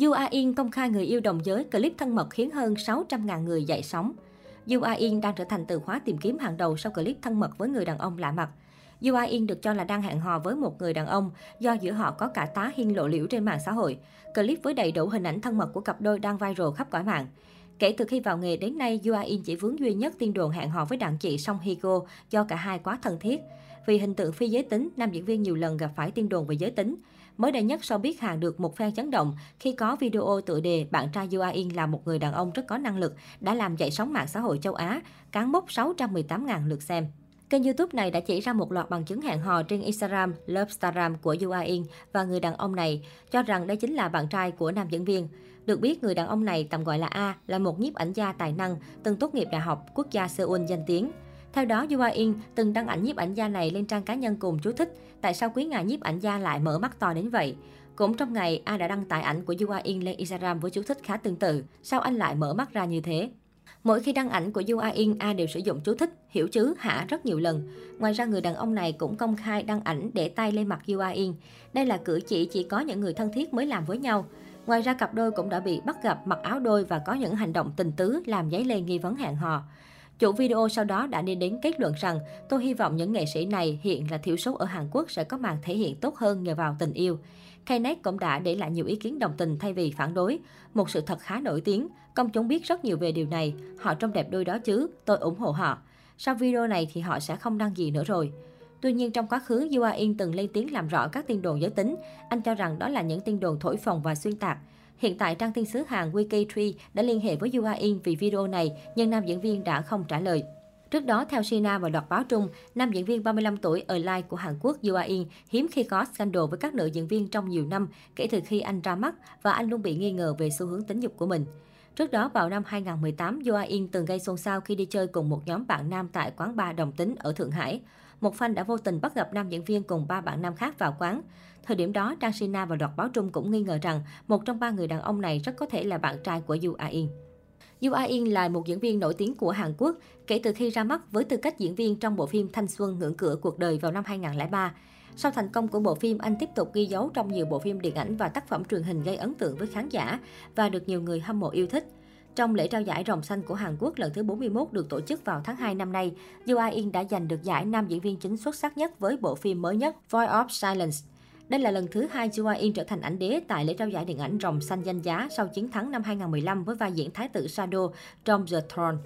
Du A Yên công khai người yêu đồng giới, clip thân mật khiến hơn 600.000 người dậy sóng. Du A Yên đang trở thành từ khóa tìm kiếm hàng đầu sau clip thân mật với người đàn ông lạ mặt. Du A Yên được cho là đang hẹn hò với một người đàn ông do giữa họ có cả tá hiên lộ liễu trên mạng xã hội. Clip với đầy đủ hình ảnh thân mật của cặp đôi đang viral khắp cõi mạng. Kể từ khi vào nghề đến nay, Du A Yên chỉ vướng duy nhất tin đồn hẹn hò với đàn chị Song Hye Kyo do cả hai quá thân thiết. Vì hình tượng phi giới tính, nam diễn viên nhiều lần gặp phải tin đồn về giới tính. Mới đây nhất, sau biết hàng được một phen chấn động khi có video tựa đề bạn trai Du A là một người đàn ông rất có năng lực đã làm dậy sóng mạng xã hội châu Á, cán mốc 618.000 lượt xem. Kênh YouTube này đã chỉ ra một loạt bằng chứng hẹn hò trên Instagram, Lovestagram của Du A và người đàn ông này, cho rằng đây chính là bạn trai của nam diễn viên. Được biết, người đàn ông này tạm gọi là A, là một nhiếp ảnh gia tài năng, từng tốt nghiệp Đại học Quốc gia Seoul danh tiếng. Theo đó, Yua In từng đăng ảnh nhiếp ảnh gia này lên trang cá nhân cùng chú thích tại sao quý ngài nhiếp ảnh gia lại mở mắt to đến vậy. Cũng trong ngày, A đã đăng tải ảnh của Yua In lên Instagram với chú thích khá tương tự. Sao anh lại mở mắt ra như thế? Mỗi khi đăng ảnh của Yua In, A đều sử dụng chú thích, hiểu chứ, hả rất nhiều lần. Ngoài ra, người đàn ông này cũng công khai đăng ảnh để tay lên mặt Yua In. Đây là cử chỉ chỉ có những người thân thiết mới làm với nhau. Ngoài ra, cặp đôi cũng đã bị bắt gặp mặc áo đôi và có những hành động tình tứ làm dấy lên nghi vấn hẹn hò. Chủ video sau đó đã đi đến kết luận rằng tôi hy vọng những nghệ sĩ này hiện là thiểu số ở Hàn Quốc sẽ có màn thể hiện tốt hơn nhờ vào tình yêu. Knet cũng đã để lại nhiều ý kiến đồng tình thay vì phản đối. Một sự thật khá nổi tiếng, công chúng biết rất nhiều về điều này. Họ trông đẹp đôi đó chứ, tôi ủng hộ họ. Sau video này thì họ sẽ không đăng gì nữa rồi. Tuy nhiên trong quá khứ, Yua In từng lên tiếng làm rõ các tin đồn giới tính. Anh cho rằng đó là những tin đồn thổi phồng và xuyên tạc. Hiện tại, trang tin xứ Hàn WikiTree đã liên hệ với Yua In vì video này, nhưng nam diễn viên đã không trả lời. Trước đó, theo Sina và loạt báo Trung, nam diễn viên 35 tuổi ở Live của Hàn Quốc Yua In hiếm khi có scandal với các nữ diễn viên trong nhiều năm kể từ khi anh ra mắt và anh luôn bị nghi ngờ về xu hướng tính dục của mình. Trước đó, vào năm 2018, Joa In từng gây xôn xao khi đi chơi cùng một nhóm bạn nam tại quán bar đồng tính ở Thượng Hải. Một fan đã vô tình bắt gặp nam diễn viên cùng ba bạn nam khác vào quán. Thời điểm đó, Trang Sina và Đoạt Báo Trung cũng nghi ngờ rằng một trong ba người đàn ông này rất có thể là bạn trai của Yu A In. Yu A In là một diễn viên nổi tiếng của Hàn Quốc kể từ khi ra mắt với tư cách diễn viên trong bộ phim Thanh xuân ngưỡng cửa cuộc đời vào năm 2003. Sau thành công của bộ phim, anh tiếp tục ghi dấu trong nhiều bộ phim điện ảnh và tác phẩm truyền hình gây ấn tượng với khán giả và được nhiều người hâm mộ yêu thích. Trong lễ trao giải Rồng Xanh của Hàn Quốc lần thứ 41 được tổ chức vào tháng 2 năm nay, Yoo Ah-in đã giành được giải nam diễn viên chính xuất sắc nhất với bộ phim mới nhất Voice of Silence. Đây là lần thứ hai Yoo A In trở thành ảnh đế tại lễ trao giải điện ảnh Rồng Xanh danh giá sau chiến thắng năm 2015 với vai diễn Thái tử Sado trong The Throne.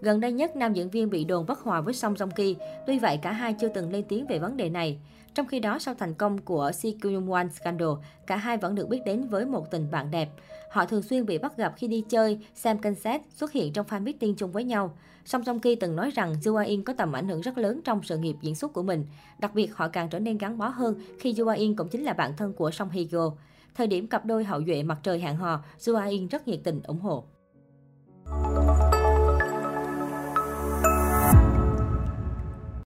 Gần đây nhất, nam diễn viên bị đồn bất hòa với Song Joong Ki. Tuy vậy, cả hai chưa từng lên tiếng về vấn đề này. Trong khi đó, sau thành công của Si Kyung Won Scandal, cả hai vẫn được biết đến với một tình bạn đẹp. Họ thường xuyên bị bắt gặp khi đi chơi, xem concert, xuất hiện trong fan meeting chung với nhau. Song Joong Ki từng nói rằng Joo In có tầm ảnh hưởng rất lớn trong sự nghiệp diễn xuất của mình. Đặc biệt, họ càng trở nên gắn bó hơn khi Joo In cũng chính là bạn thân của Song Hye Kyo. Thời điểm cặp đôi hậu duệ mặt trời hẹn hò, Joo In rất nhiệt tình ủng hộ.